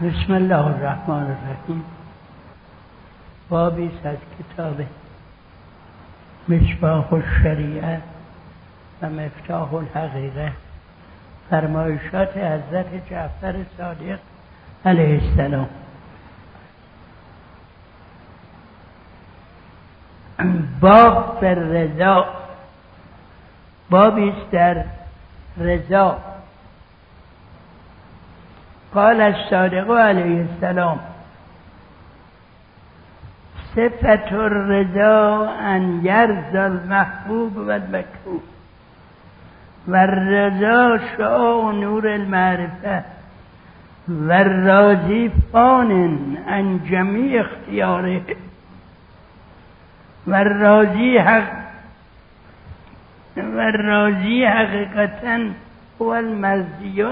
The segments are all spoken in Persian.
بسم الله الرحمن الرحیم. بابی از کتاب مصباح الشریعه و مفتاح الحقیقه. فرمایشات حضرت جعفر صادق علیه السلام. باب بر رضا بابی در رضا. قال الصادق علیه السلام صفت الرضا ان یرضى المحبوب و المکروه و الرضا شعاع نور المعرفه و الراضی فان ان جمیع اختیاره و الراضی حق و الراضی حقیقتا هو المرضی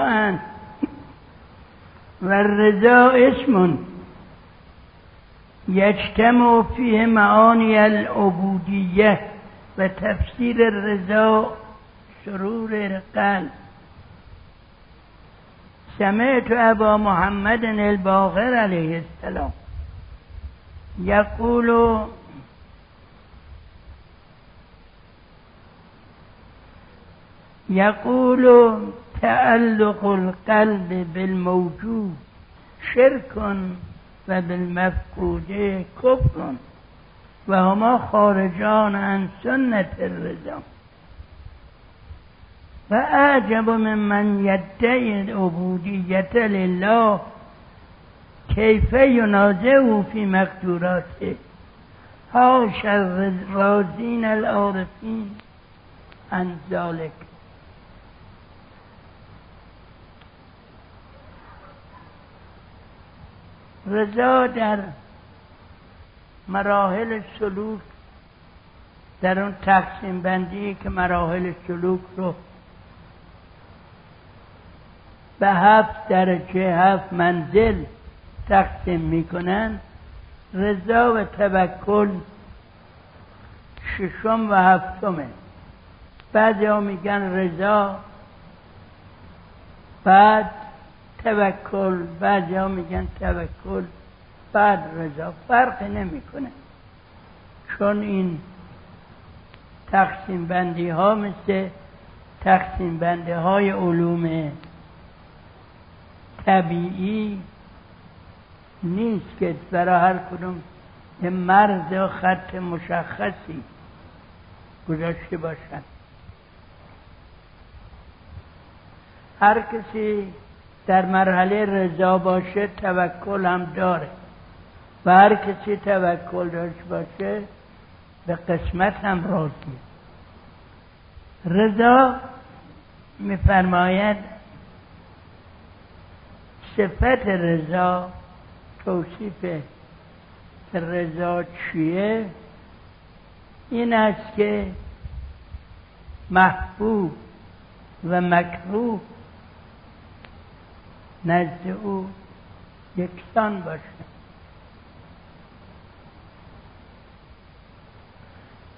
و الرضا اسم یجتمع فیه معانی العبودیه و تفسیر الرضا سرور قلب. سمعت ابا محمد الباقر علیه السلام یقول یقول تعلق القلب بالموجود شرك و بالمفقود کفر. و هما خارجان عن سنت الرضا. و اعجب من یدعی العبودیت لله کیف ینازعه فی مقدوراته. هاش الرازین العارفین عن ذلك رضا در مراحل سلوک در اون تقسیم بندی که مراحل سلوک رو به هفت درجه هفت منزل تقسیم می‌کنن. رضا و توکل ششم و هفتمه. بعد ها میگن رضا بعد توکل بعضی ها میگن توکل بعد رضا. فرق نمی‌کنه. چون این تقسیم بندی ها مثل تقسیم بندی های علوم طبیعی نیست که برای هر کدوم یه مرز و خط مشخصی گذاشته باشند هر کسی در مرحله رضا باشه توکل هم داره. و هر کسی توکل داشته باشه به قسمت هم راضیه. رضا میفرماید صفت رضا توصیف رضا چیه؟ این است که محبوب و مکروه نزد او یکسان باشه.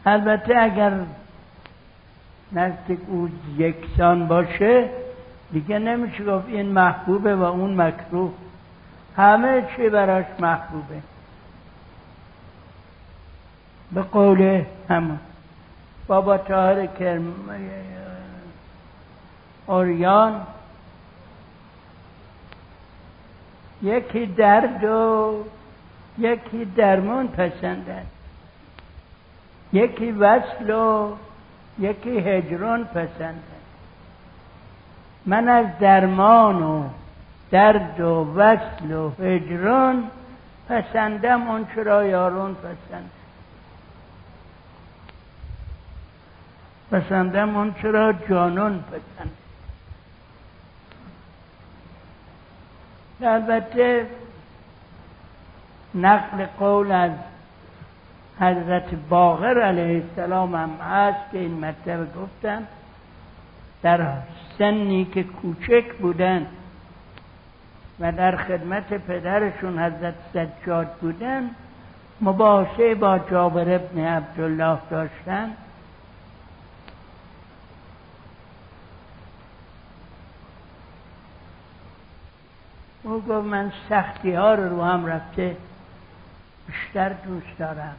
البته اگر نزد او یکسان باشه دیگه نمیشه گفت این محبوبه و اون مکروه. همه چی براش محبوبه. به قول همون. بابا تاهر کرم اوریان یکی درد و یکی درمان پسندن یکی وصل و یکی هجران پسندن من از درمان و درد و وصل و هجران پسندم اون چرا یارون پسند پسندم اون چرا جانون پسند البته نقل قول از حضرت باغر علیه السلام هم هست که این مطلب گفتن. در سنی که کوچک بودن و در خدمت پدرشون حضرت سجاد بودن مباحثه با جابر ابن عبدالله داشتن. او گفت من سختی ها رو رو هم رفته بیشتر دوست دارم.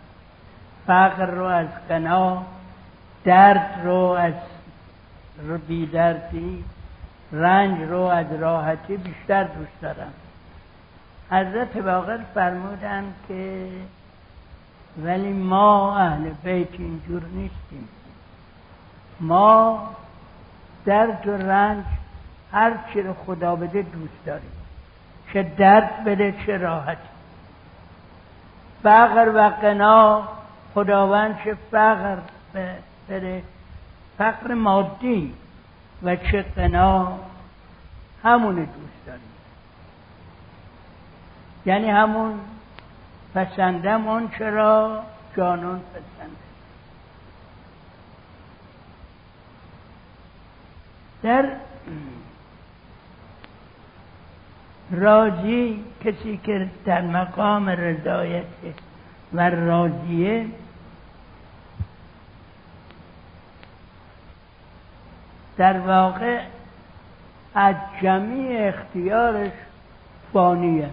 فقر رو از قنا درد رو از بیدردی رنج رو از راحتی بیشتر دوست دارم. حضرت باقر فرمودن که ولی ما اهل بیت اینجور نیستیم. ما درد و رنج هر چی رو خدا بده دوست داریم. چه درد بده چه راحت فقر و قنا خداوند چه فقر بده؟ فقر مادی و چه قنا همون دوست داریم یعنی همون پسندم اون چرا جانان پسنده در راجی کسی که در مقام رضایت و راضیه در واقع از جمعی اختیارش فانیه.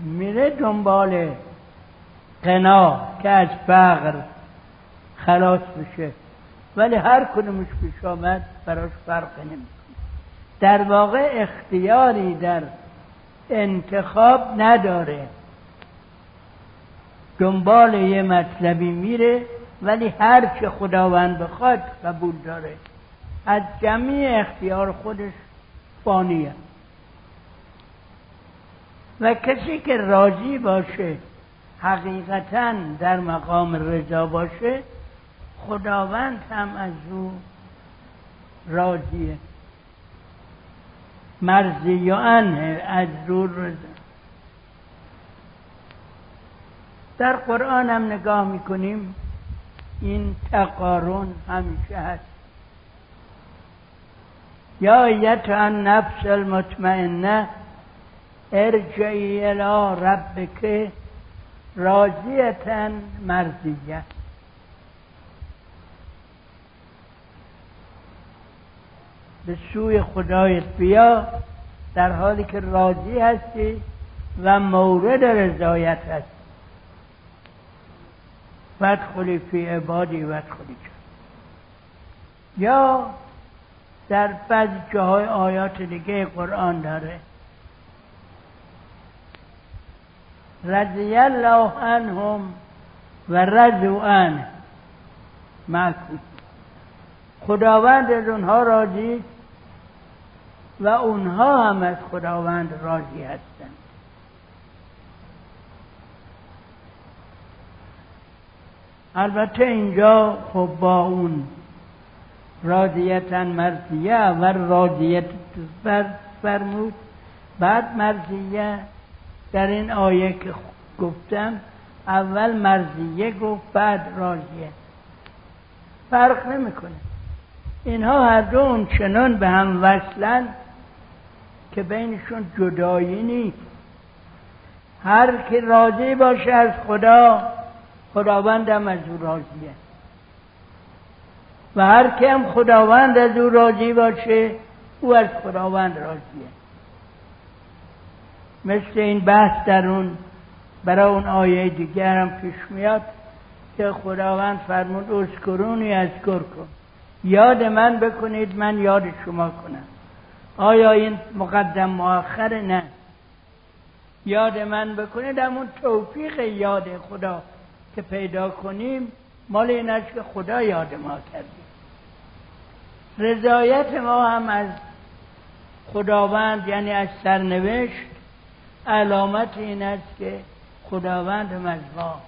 میره دنبال قنا که از فقر خلاص بشه. ولی هر کدومش پیش آمد براش فرق نمی‌کنه. در واقع اختیاری در انتخاب نداره. دنبال یه مطلبی میره ولی هر چه خداوند بخواد قبول داره. از جمعی اختیار خودش فانیه. و کسی که راضی باشه حقیقتا در مقام رضا باشه خداوند هم از او راضیه. مرزی و انه از رضا در قرآن هم نگاه می‌کنیم این تقارن همیشه هست. یا ایت نفس المطمئنه ارجعی الى ربک راضیتا مرضیه. به سوی خدایت بیا در حالی که راضی هستی و مورد رضایت هستی. خلی فی عبادی خلی یا در بعض جاهای آیات دیگه قرآن داره. رضی الله عنهم و رضو عنه. خداوند از اونها راضی و اونها هم از خداوند راضی هستند. البته اینجا خب با اون راضیتا مرضیه و راضیت فرمود بعد مرضیه. در این آیه که گفتم اول مرضیه گفت بعد راضیه. فرق نمی‌کنه. اینها هر دو چنان به هم وصلن. که بینشون جدایی نیست. هر که راضی باشه از خدا خداوندم از او راضیه. و هر که هم خداوند از او راضی باشه او از خداوند راضیه. مثل این بحث در اون برای اون آیه دیگر هم پیش میاد که خداوند فرمود اسکرونی از کن یاد من بکنید من یاد شما کنم. آیا این مقدم مؤخر نه؟ یاد من بکنید همون توفیق یاد خدا که پیدا کنیم مال این است که خدا یاد ما کردیم. رضایت ما هم از خداوند یعنی از سرنوشت علامت این است که خداوند هم از ما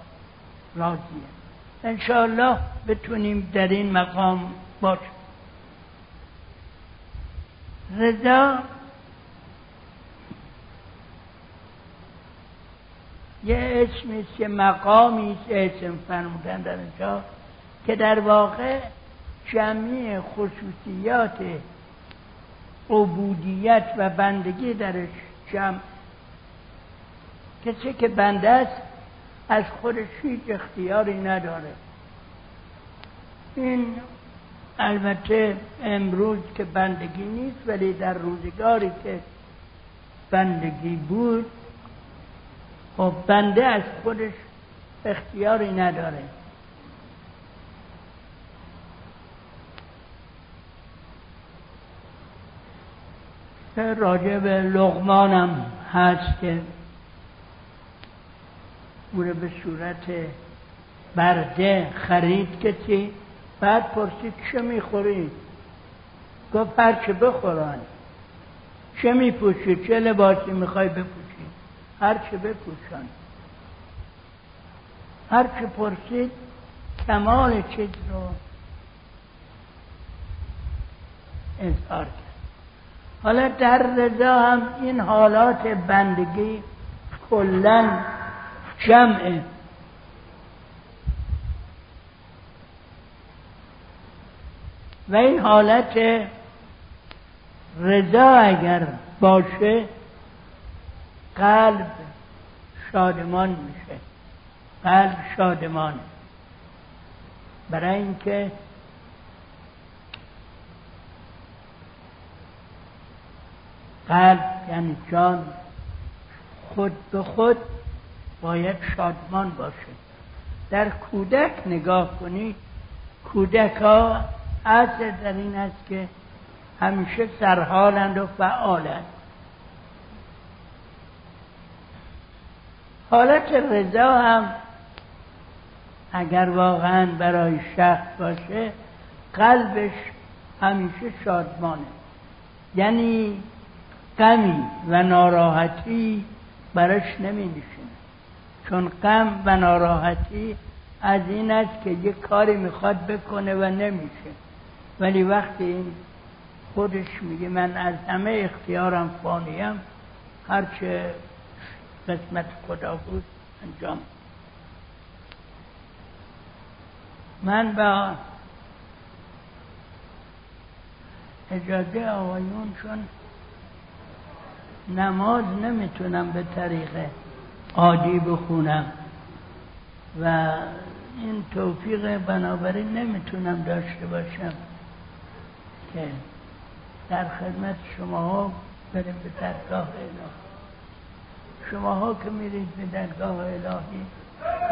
راضیه. انشاءالله بتونیم در این مقام باشیم رضا یه اسمی که مقامی اسم فرمودن در اینجا که در واقع جمعی خصوصیات عبودیت و بندگی درش جمع. کسی که بنده است از خودش هیچ اختیاری نداره. این البته امروز که بندگی نیست ولی در روزگاری که بندگی بود خب بنده از خودش اختیاری نداره. راجع به لغمانم هست که او به صورت برده خرید کسی. بعد پرسید چه می‌خوری؟ گفت هر چه بخورن چه میپوشی؟ چه لباسی می‌خوای بپوشی؟ هر چه بپوشن هر چه پرسید کمال چیز رو اظهار کرد. حالا در رضا هم این حالات بندگی کلا جمعه. و این حالت رضا اگر باشه قلب شادمان میشه. قلب شادمانه. برای اینکه قلب یعنی جان خود به خود باید شادمان باشه. در کودک نگاه کنید کودک ها اصل در این است که همیشه سرحالند و فعالند. حالت رضا هم اگر واقعا برای شخص باشه قلبش همیشه شادمانه. یعنی غمی و ناراحتی برش نمی چون غم و ناراحتی از این است که یک کاری می‌خواد بکنه و نمیشه. ولی وقتی این خودش میگه من از همه اختیارم فانیم هرچه قسمت خدا بود انجام من با اجازه آقایون چون نماز نمی‌تونم به طریق عادی بخونم و این توفیق بنابراین نمی‌تونم داشته باشم. که در خدمت شما ها بریم به درگاه الهی. شما ها که میرید به درگاه الهی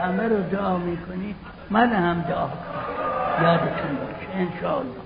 همه رو دعا می‌کنید. من هم دعا کنم یادتون باشه انشاءالله.